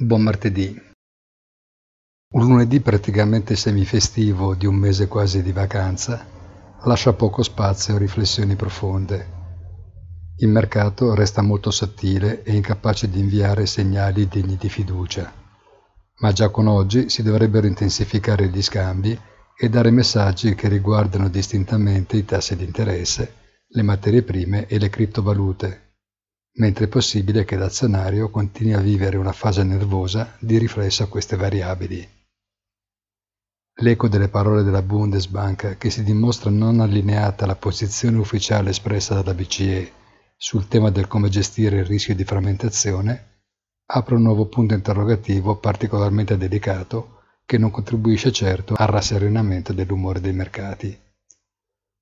Buon martedì. Un lunedì praticamente semifestivo di un mese quasi di vacanza lascia poco spazio a riflessioni profonde. Il mercato resta molto sottile e incapace di inviare segnali degni di fiducia, ma già con oggi si dovrebbero intensificare gli scambi e dare messaggi che riguardano distintamente i tassi di interesse, le materie prime e le criptovalute mentre è possibile che l'azionario continui a vivere una fase nervosa di riflesso a queste variabili. L'eco delle parole della Bundesbank, che si dimostra non allineata alla posizione ufficiale espressa dalla BCE sul tema del come gestire il rischio di frammentazione, apre un nuovo punto interrogativo particolarmente delicato che non contribuisce certo al rasserenamento dell'umore dei mercati.